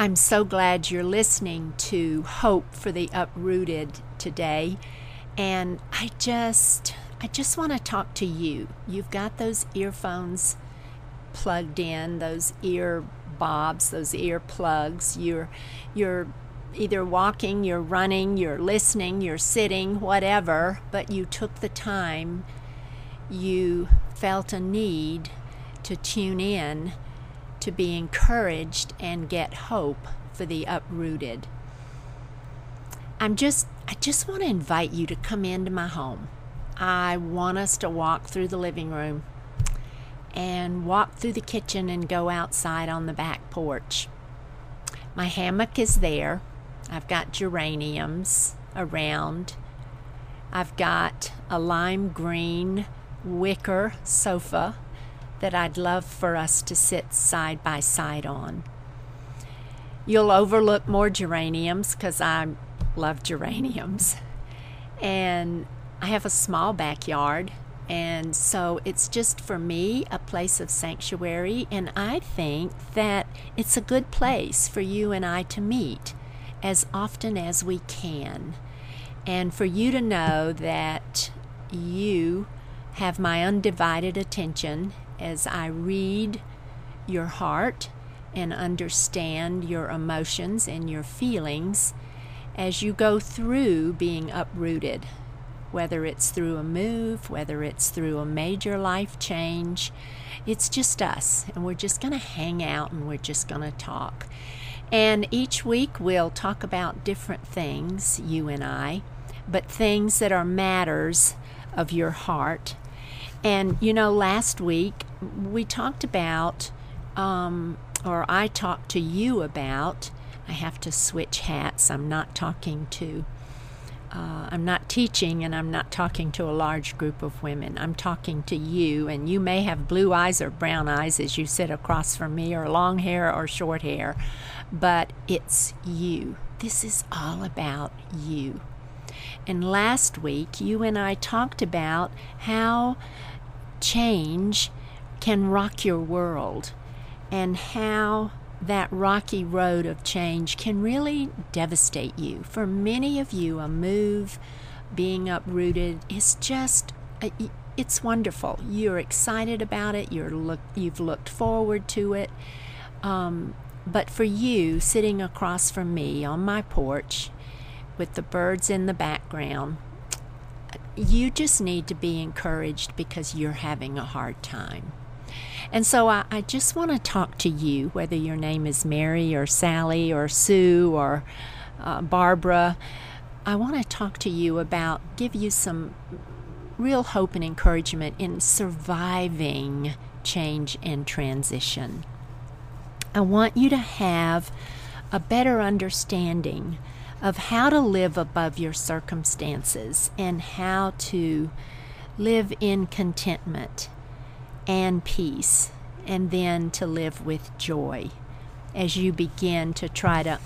I'm so glad you're listening to Hope for the Uprooted today. And I just I just want to talk to you. You've got those earphones plugged in, those ear bobs, those ear plugs. You're you're either walking, you're running, you're listening, you're sitting, whatever, but you took the time, you felt a need to tune in to be encouraged and get hope for the uprooted. I'm just I just want to invite you to come into my home. I want us to walk through the living room and walk through the kitchen and go outside on the back porch. My hammock is there. I've got geraniums around. I've got a lime green wicker sofa that I'd love for us to sit side by side on. You'll overlook more geraniums because I love geraniums. And I have a small backyard, and so it's just for me a place of sanctuary. And I think that it's a good place for you and I to meet as often as we can. And for you to know that you have my undivided attention as I read your heart and understand your emotions and your feelings as you go through being uprooted, whether it's through a move, whether it's through a major life change. It's just us, and we're just going to hang out and we're just going to talk. And each week we'll talk about different things, you and I, but things that are matters of your heart. And you know, last week we talked about, um, or I talked to you about, I have to switch hats. I'm not talking to, uh, I'm not teaching and I'm not talking to a large group of women. I'm talking to you, and you may have blue eyes or brown eyes as you sit across from me, or long hair or short hair, but it's you. This is all about you. And last week, you and I talked about how change can rock your world and how that rocky road of change can really devastate you. For many of you, a move, being uprooted, is just it's wonderful. You're excited about it. You're look you've looked forward to it. Um, but for you, sitting across from me on my porch, with the birds in the background, you just need to be encouraged because you're having a hard time. And so I, I just want to talk to you, whether your name is Mary or Sally or Sue or uh, Barbara. I want to talk to you about, give you some real hope and encouragement in surviving change and transition. I want you to have a better understanding of how to live above your circumstances and how to live in contentment and peace, and then to live with joy as you begin to try to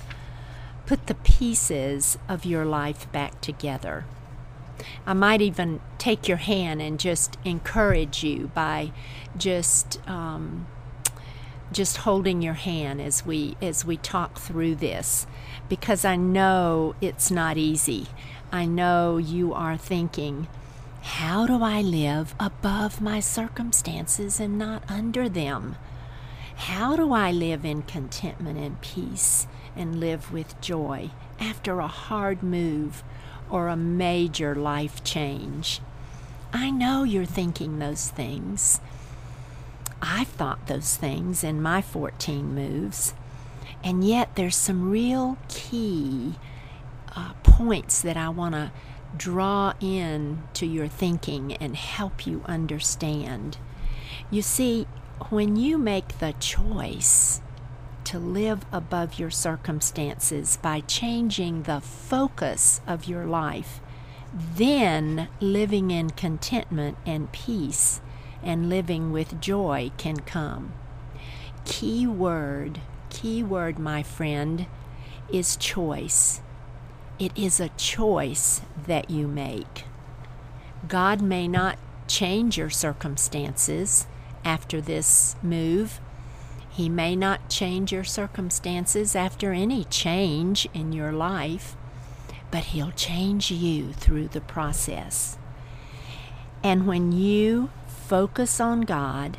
put the pieces of your life back together. I might even take your hand and just encourage you by just um, just holding your hand as we as we talk through this because I know it's not easy. I know you are thinking, how do I live above my circumstances and not under them? How do I live in contentment and peace and live with joy after a hard move or a major life change? I know you're thinking those things. I've thought those things in my 14 moves. And yet, there's some real key uh, points that I want to draw in to your thinking and help you understand. You see, when you make the choice to live above your circumstances by changing the focus of your life, then living in contentment and peace and living with joy can come. Key word, key word, my friend, is choice. It is a choice that you make. God may not change your circumstances after this move. He may not change your circumstances after any change in your life, but He'll change you through the process. And when you focus on God,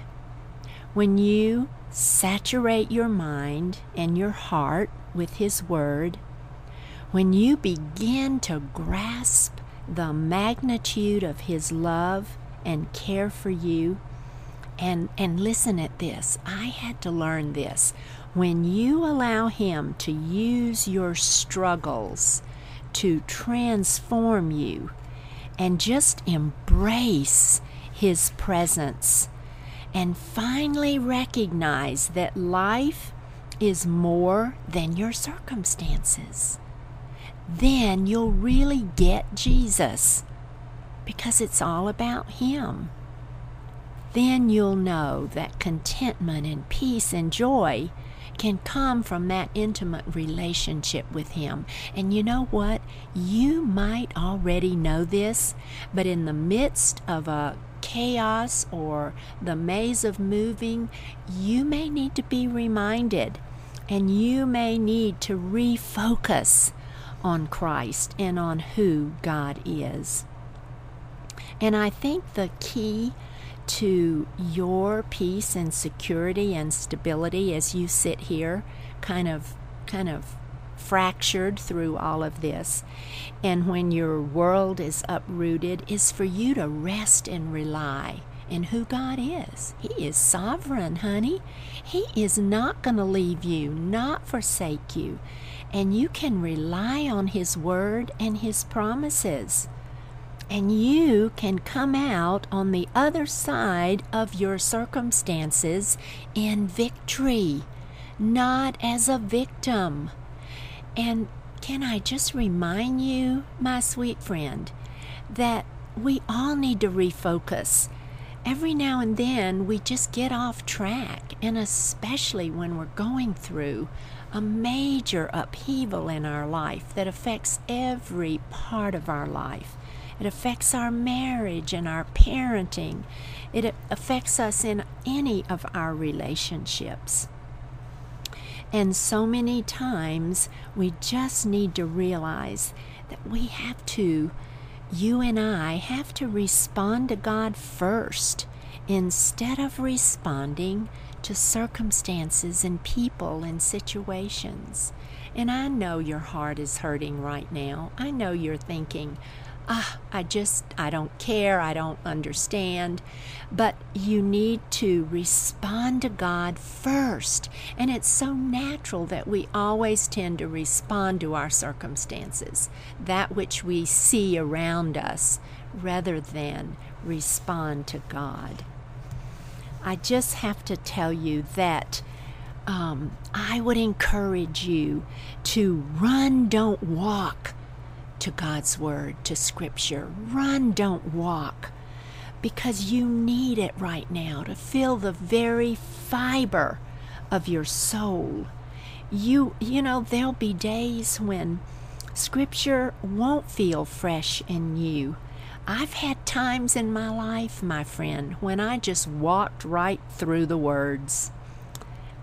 when you saturate your mind and your heart with His Word, when you begin to grasp the magnitude of His love and care for you, and, and listen at this. I had to learn this. When you allow Him to use your struggles to transform you and just embrace His presence and finally recognize that life is more than your circumstances, then you'll really get Jesus because it's all about Him then you'll know that contentment and peace and joy can come from that intimate relationship with Him. And you know what? You might already know this, but in the midst of a chaos or the maze of moving, you may need to be reminded and you may need to refocus on Christ and on who God is. And I think the key to your peace and security and stability as you sit here kind of kind of fractured through all of this and when your world is uprooted is for you to rest and rely in who God is. He is sovereign, honey. He is not going to leave you, not forsake you. And you can rely on His word and His promises and you can come out on the other side of your circumstances in victory, not as a victim. And can I just remind you, my sweet friend, that we all need to refocus. Every now and then we just get off track, and especially when we're going through a major upheaval in our life that affects every part of our life. It affects our marriage and our parenting. It affects us in any of our relationships. And so many times we just need to realize that we have to, you and I, have to respond to God first instead of responding to circumstances and people and situations. And I know your heart is hurting right now. I know you're thinking, ah, I just, I don't care, I don't understand. But you need to respond to God first. And it's so natural that we always tend to respond to our circumstances, that which we see around us, rather than respond to God. I just have to tell you that. Um, I would encourage you to run, don't walk to God's Word, to Scripture. Run, don't walk, because you need it right now to feel the very fiber of your soul. You, you know, there'll be days when Scripture won't feel fresh in you. I've had times in my life, my friend, when I just walked right through the words.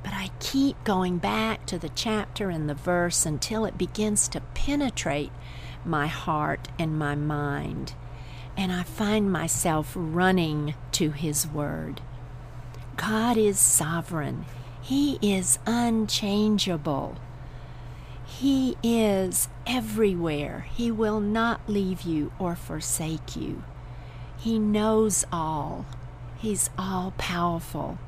But I keep going back to the chapter and the verse until it begins to penetrate my heart and my mind. And I find myself running to His Word. God is sovereign, He is unchangeable. He is everywhere. He will not leave you or forsake you. He knows all. He's all powerful.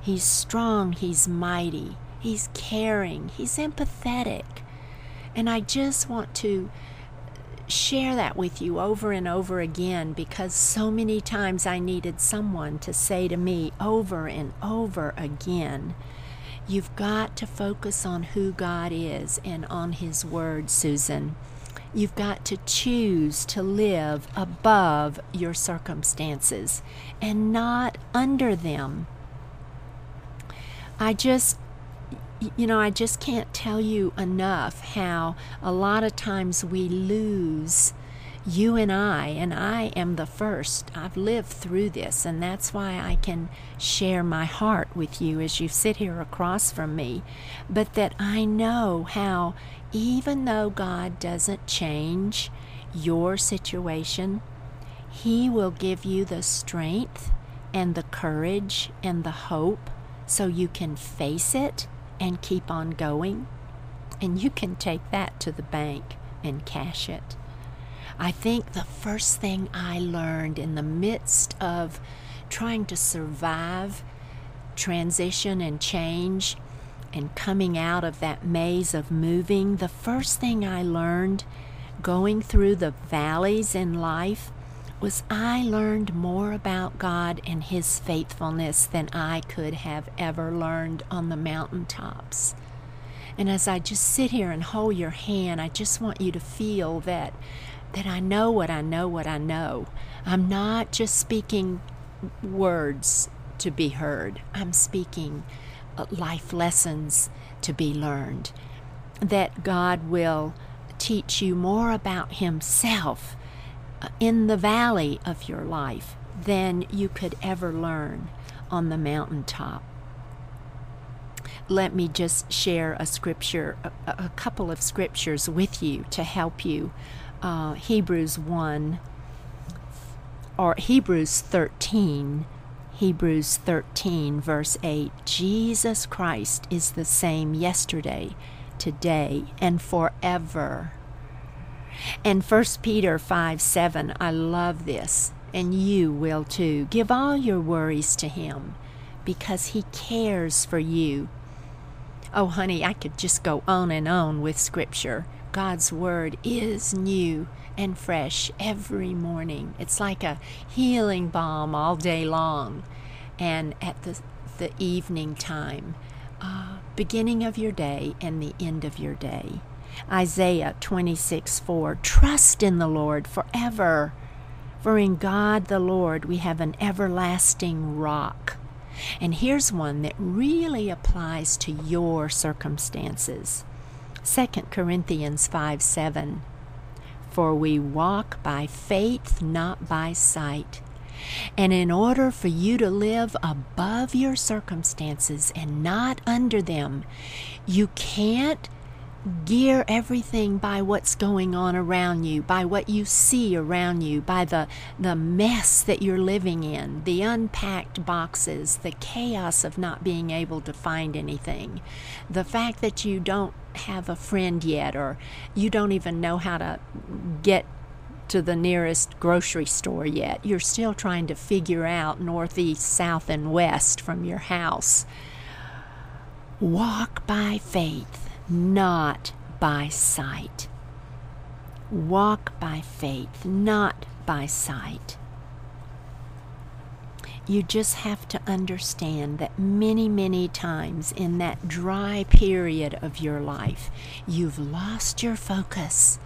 He's strong. He's mighty. He's caring. He's empathetic. And I just want to share that with you over and over again because so many times I needed someone to say to me over and over again, You've got to focus on who God is and on His Word, Susan. You've got to choose to live above your circumstances and not under them. I just you know, I just can't tell you enough how a lot of times we lose You and I, and I am the first. I've lived through this, and that's why I can share my heart with you as you sit here across from me. But that I know how, even though God doesn't change your situation, He will give you the strength and the courage and the hope so you can face it and keep on going. And you can take that to the bank and cash it. I think the first thing I learned in the midst of trying to survive transition and change and coming out of that maze of moving, the first thing I learned going through the valleys in life was I learned more about God and His faithfulness than I could have ever learned on the mountaintops. And as I just sit here and hold your hand, I just want you to feel that that I know what I know what I know. I'm not just speaking words to be heard. I'm speaking uh, life lessons to be learned. That God will teach you more about Himself in the valley of your life than you could ever learn on the mountaintop let me just share a scripture, a, a couple of scriptures with you to help you. Uh, Hebrews 1 or Hebrews 13. Hebrews 13, verse 8 Jesus Christ is the same yesterday, today, and forever. And 1 Peter 5 7, I love this, and you will too. Give all your worries to Him because He cares for you. Oh, honey, I could just go on and on with Scripture. God's Word is new and fresh every morning. It's like a healing balm all day long. And at the, the evening time, uh, beginning of your day and the end of your day. Isaiah 26 4 Trust in the Lord forever, for in God the Lord we have an everlasting rock. And here's one that really applies to your circumstances 2 Corinthians 5 7. For we walk by faith, not by sight. And in order for you to live above your circumstances and not under them, you can't gear everything by what's going on around you, by what you see around you, by the, the mess that you're living in, the unpacked boxes, the chaos of not being able to find anything, the fact that you don't have a friend yet, or you don't even know how to get to the nearest grocery store yet. You're still trying to figure out northeast, south, and west from your house. Walk by faith not by sight. Walk by faith, not by sight. You just have to understand that many, many times in that dry period of your life, you've lost your focus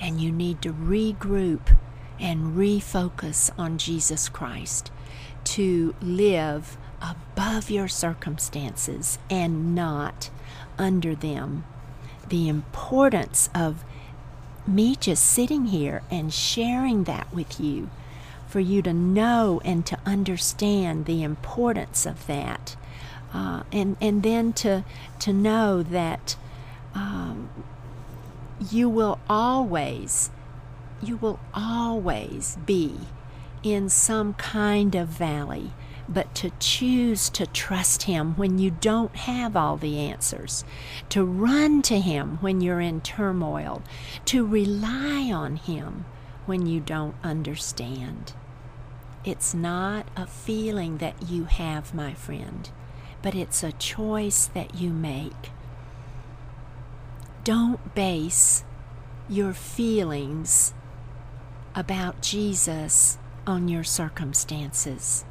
and you need to regroup and refocus on Jesus Christ to live above your circumstances and not under them. The importance of me just sitting here and sharing that with you, for you to know and to understand the importance of that. Uh, and, and then to, to know that um, you will always, you will always be in some kind of valley but to choose to trust Him when you don't have all the answers, to run to Him when you're in turmoil, to rely on Him when you don't understand. It's not a feeling that you have, my friend, but it's a choice that you make. Don't base your feelings about Jesus on your circumstances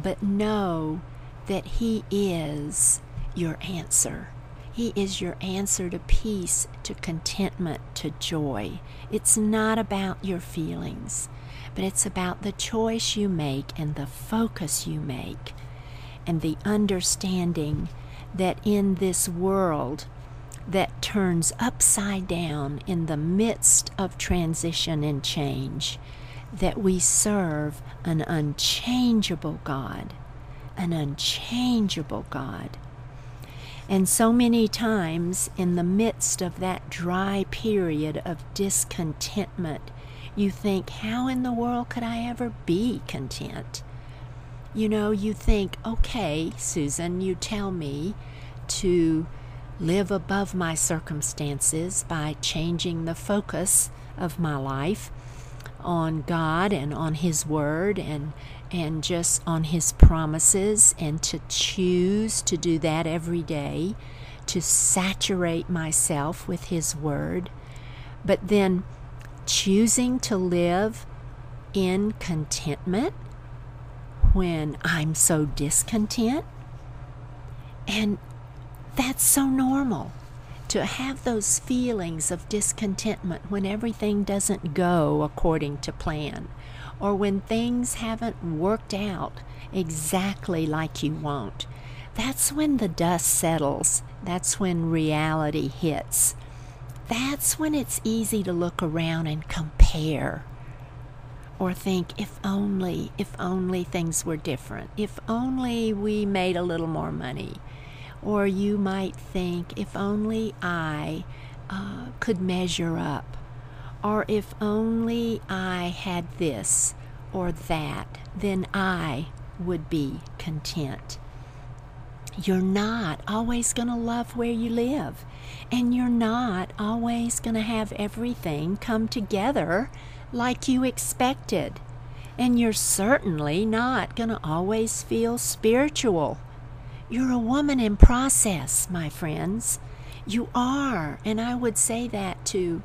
but know that He is your answer. He is your answer to peace, to contentment, to joy. It's not about your feelings, but it's about the choice you make and the focus you make and the understanding that in this world, that turns upside down in the midst of transition and change, that we serve an unchangeable God, an unchangeable God. And so many times, in the midst of that dry period of discontentment, you think, How in the world could I ever be content? You know, you think, Okay, Susan, you tell me to live above my circumstances by changing the focus of my life on God and on His Word and and just on His promises and to choose to do that every day, to saturate myself with His Word, but then choosing to live in contentment when I'm so discontent. And that's so normal to have those feelings of discontentment when everything doesn't go according to plan or when things haven't worked out exactly like you want. That's when the dust settles. That's when reality hits. That's when it's easy to look around and compare or think, if only, if only things were different, if only we made a little more money. Or you might think, if only I uh, could measure up or if only I had this or that, then I would be content. You're not always going to love where you live, and you're not always going to have everything come together like you expected. And you're certainly not going to always feel spiritual. You're a woman in process, my friends. You are, and I would say that to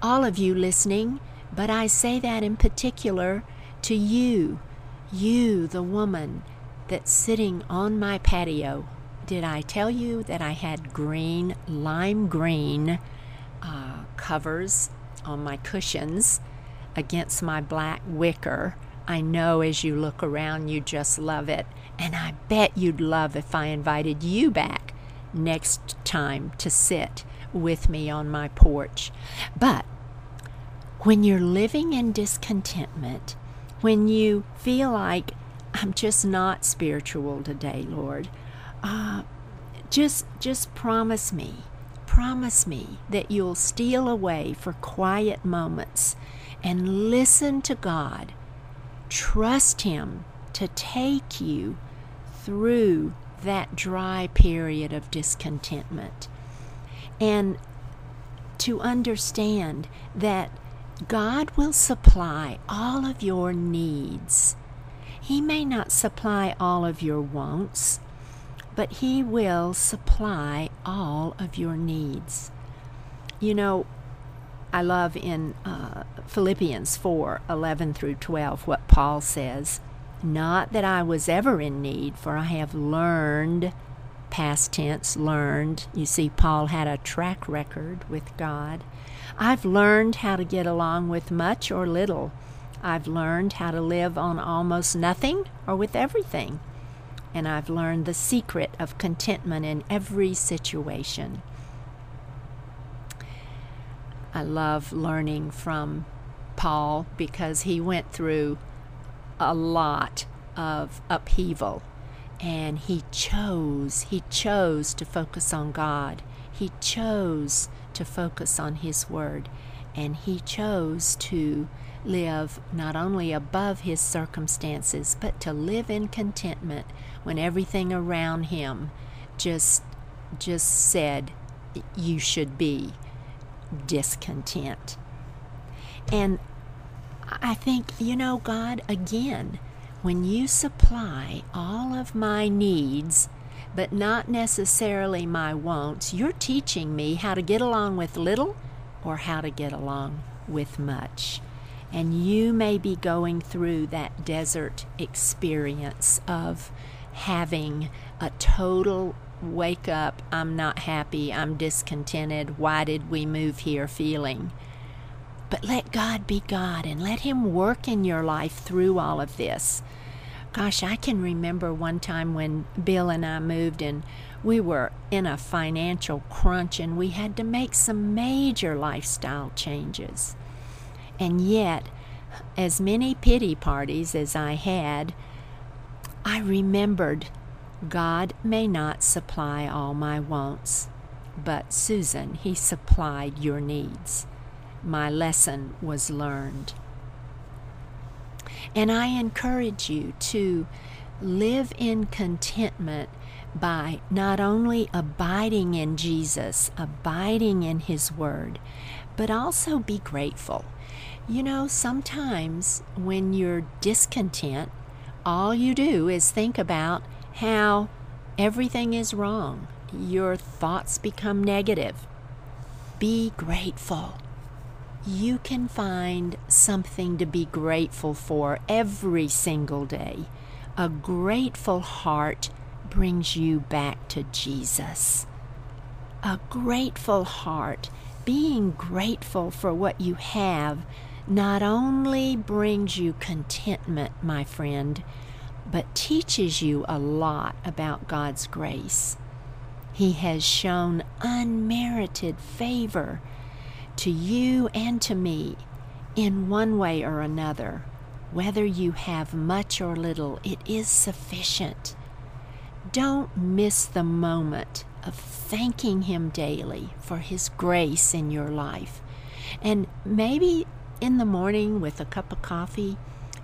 all of you listening, but I say that in particular to you, you, the woman that's sitting on my patio. Did I tell you that I had green, lime green uh, covers on my cushions against my black wicker? I know as you look around, you just love it. And I bet you'd love if I invited you back next time to sit with me on my porch. But when you're living in discontentment, when you feel like I'm just not spiritual today, Lord, uh, just just promise me, promise me that you'll steal away for quiet moments and listen to God. Trust Him to take you through that dry period of discontentment and to understand that God will supply all of your needs. He may not supply all of your wants, but He will supply all of your needs. You know, I love in uh, Philippians 4 11 through 12 what Paul says. Not that I was ever in need, for I have learned, past tense, learned. You see, Paul had a track record with God I've learned how to get along with much or little. I've learned how to live on almost nothing or with everything. And I've learned the secret of contentment in every situation. I love learning from Paul because he went through a lot of upheaval and he chose he chose to focus on God. He chose to focus on His Word, and he chose to live not only above his circumstances, but to live in contentment when everything around him just just said you should be discontent. And I think, you know, God, again, when you supply all of my needs but not necessarily my wants. You're teaching me how to get along with little or how to get along with much. And you may be going through that desert experience of having a total wake up, I'm not happy, I'm discontented, why did we move here feeling. But let God be God and let Him work in your life through all of this. Gosh, I can remember one time when Bill and I moved and We were in a financial crunch and we had to make some major lifestyle changes. And yet, as many pity parties as I had, I remembered God may not supply all my wants, but Susan, He supplied your needs. My lesson was learned. And I encourage you to live in contentment by not only abiding in Jesus, abiding in His Word, but also be grateful. You know, sometimes when you're discontent, all you do is think about how everything is wrong. Your thoughts become negative. Be grateful you can find something to be grateful for every single day. A grateful heart brings you back to Jesus. A grateful heart, being grateful for what you have, not only brings you contentment, my friend, but teaches you a lot about God's grace. He has shown unmerited favor to you and to me in one way or another. Whether you have much or little, it is sufficient. Don't miss the moment of thanking Him daily for His grace in your life. And maybe in the morning with a cup of coffee,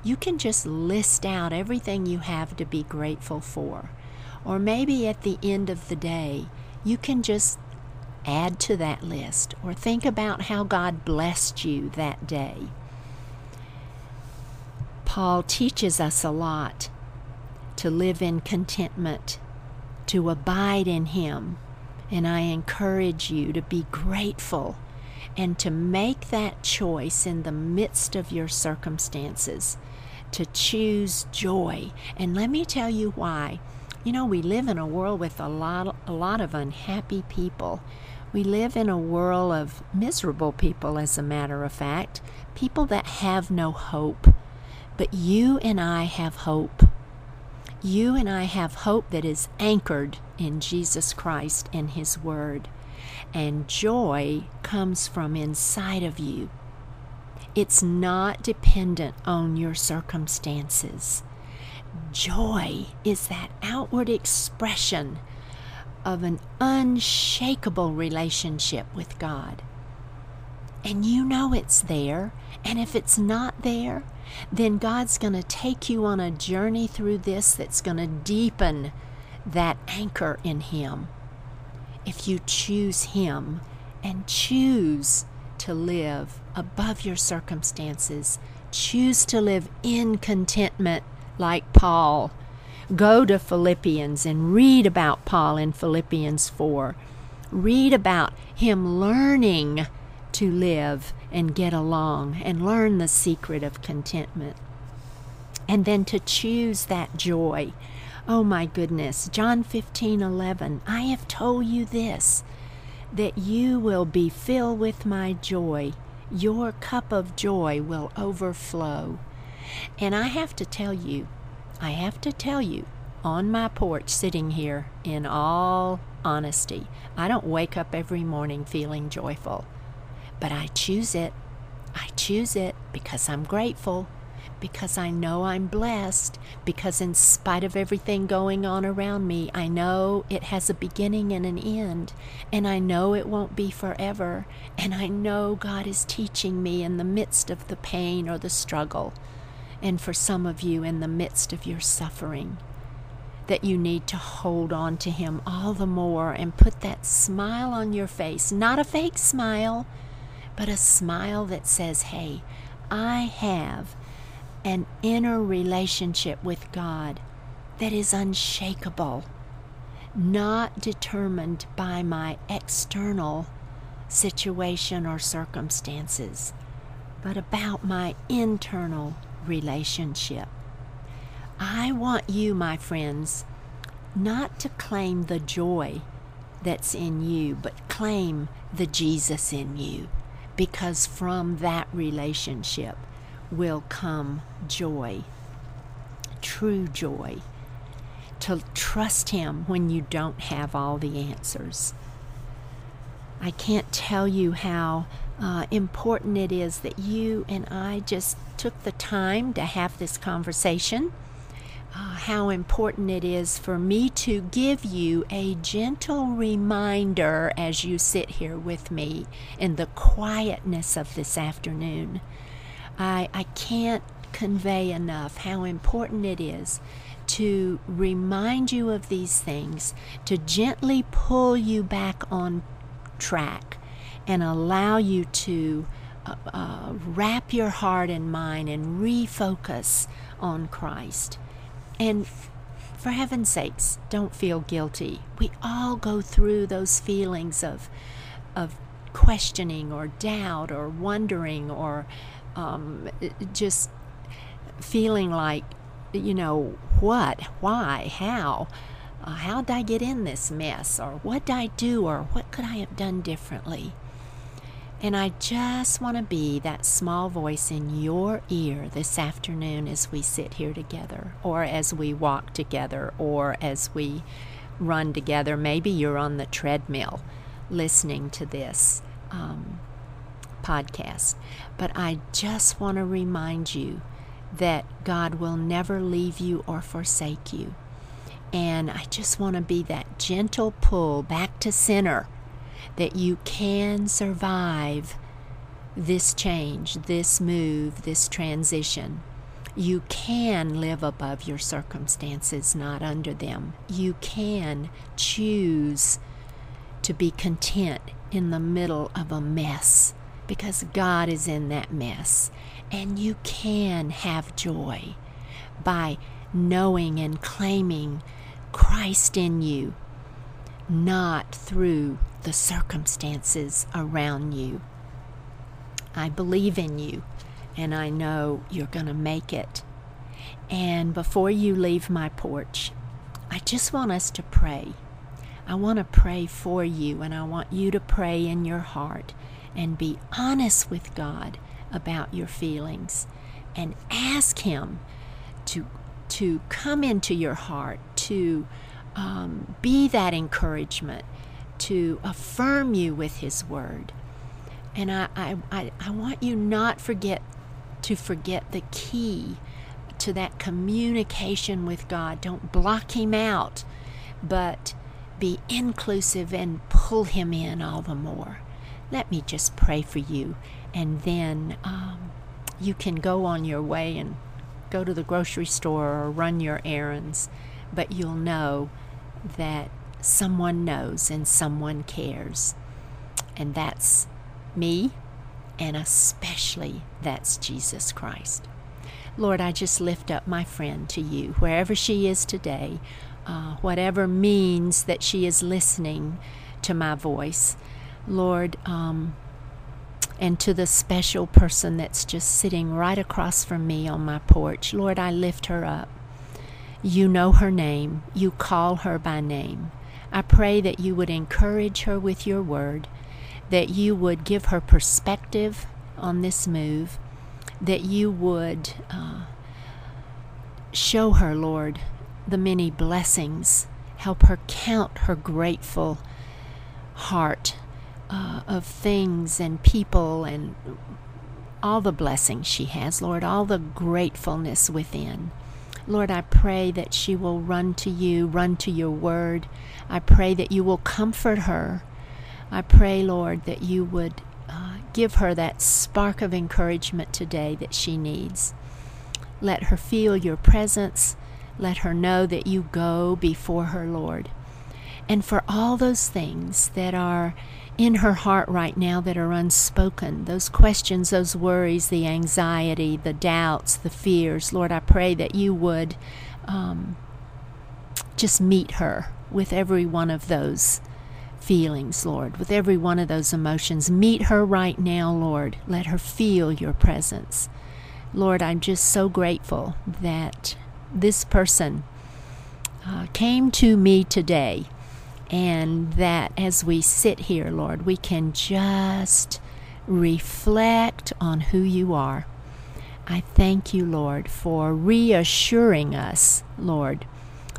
you can just list out everything you have to be grateful for. Or maybe at the end of the day, you can just add to that list or think about how God blessed you that day. Paul teaches us a lot to live in contentment, to abide in Him, and I encourage you to be grateful and to make that choice in the midst of your circumstances, to choose joy. And let me tell you why. You know, we live in a world with a lot, a lot of unhappy people we live in a world of miserable people, as a matter of fact, people that have no hope. But you and I have hope. You and I have hope that is anchored in Jesus Christ and His Word. And joy comes from inside of you. It's not dependent on your circumstances. Joy is that outward expression of an unshakable relationship with God. And you know it's there. And if it's not there, then God's going to take you on a journey through this that's going to deepen that anchor in Him. If you choose Him and choose to live above your circumstances, choose to live in contentment like Paul Go to Philippians and read about Paul in Philippians 4. Read about him learning to live and get along and learn the secret of contentment. And then to choose that joy. Oh my goodness, John 15 11. I have told you this, that you will be filled with my joy. Your cup of joy will overflow. And I have to tell you, I have to tell you, on my porch sitting here, in all honesty, I don't wake up every morning feeling joyful. But I choose it. I choose it because I'm grateful, because I know I'm blessed, because in spite of everything going on around me, I know it has a beginning and an end, and I know it won't be forever, and I know God is teaching me in the midst of the pain or the struggle and for some of you in the midst of your suffering, that you need to hold on to Him all the more and put that smile on your face. Not a fake smile, but a smile that says, Hey, I have an inner relationship with God that is unshakable, not determined by my external situation or circumstances, but about my internal relationship. I want you, my friends, not to claim the joy that's in you, but claim the Jesus in you, because from that relationship will come joy, true joy. to trust Him when you don't have all the answers. I can't tell you how uh, important it is that you and I just took the time to have this conversation. Uh, how important it is for me to give you a gentle reminder as you sit here with me in the quietness of this afternoon. I, I can't convey enough how important it is to remind you of these things, to gently pull you back on track and allow you to uh, uh, wrap your heart and mind and refocus on Christ. And for heaven's sakes, don't feel guilty. We all go through those feelings of, of questioning or doubt or wondering or um, just feeling like, you know, what, why, how, uh, how did I get in this mess, or what did I do, or what could I have done differently? And I just want to be that small voice in your ear this afternoon as we sit here together, or as we walk together, or as we run together. Maybe you're on the treadmill listening to this um, podcast. But I just want to remind you that God will never leave you or forsake you. And I just want to be that gentle pull back to center that you can survive this change, this move, this transition. You can live above your circumstances, not under them. You can choose to be content in the middle of a mess because God is in that mess. And you can have joy by knowing and claiming Christ in you, not through the circumstances around you. I believe in you, and I know you're going to make it. And before you leave my porch, I just want us to pray. I want to pray for you, and I want you to pray in your heart and be honest with God about your feelings and ask Him to, to come into your heart, to um, be that encouragement, to affirm you with His Word. And I, I, I, want you not forget to forget the key to that communication with God. Don't block Him out, but be inclusive and pull Him in all the more let me just pray for you. And then um, you can go on your way and go to the grocery store or run your errands. But you'll know that someone knows and someone cares. And that's me, and especially that's Jesus Christ. Lord, I just lift up my friend to you, wherever she is today, uh, whatever means that she is listening to my voice. Lord, um, and to the special person that's just sitting right across from me on my porch. Lord, I lift her up. You know her name, you call her by name. I pray that you would encourage her with your word, that you would give her perspective on this move, that you would uh, show her, Lord, the many blessings. Help her count her grateful heart uh, of things and people and all the blessings she has, Lord, all the gratefulness within. Lord, I pray that she will run to you, run to your word. I pray that you will comfort her. I pray, Lord, that you would uh, give her that spark of encouragement today that she needs. Let her feel your presence. Let her know that you go before her, Lord. And for all those things that are in her heart right now that are unspoken. Those questions, those worries, the anxiety, the doubts, the fears. Lord, I pray that you would um, just meet her with every one of those feelings, Lord, with every one of those emotions. Meet her right now, Lord. Let her feel your presence. Lord, I'm just so grateful that this person uh, came to me today and that as we sit here, Lord, we can just reflect on who you are. I thank you, Lord, for reassuring us, Lord,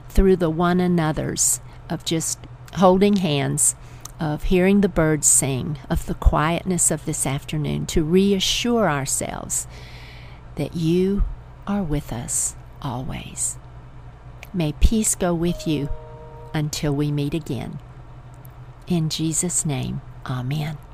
through the one another's of just holding hands, of hearing the birds sing, of the quietness of this afternoon, to reassure ourselves that you are with us always. May peace go with you until we meet again. In Jesus' name, Amen.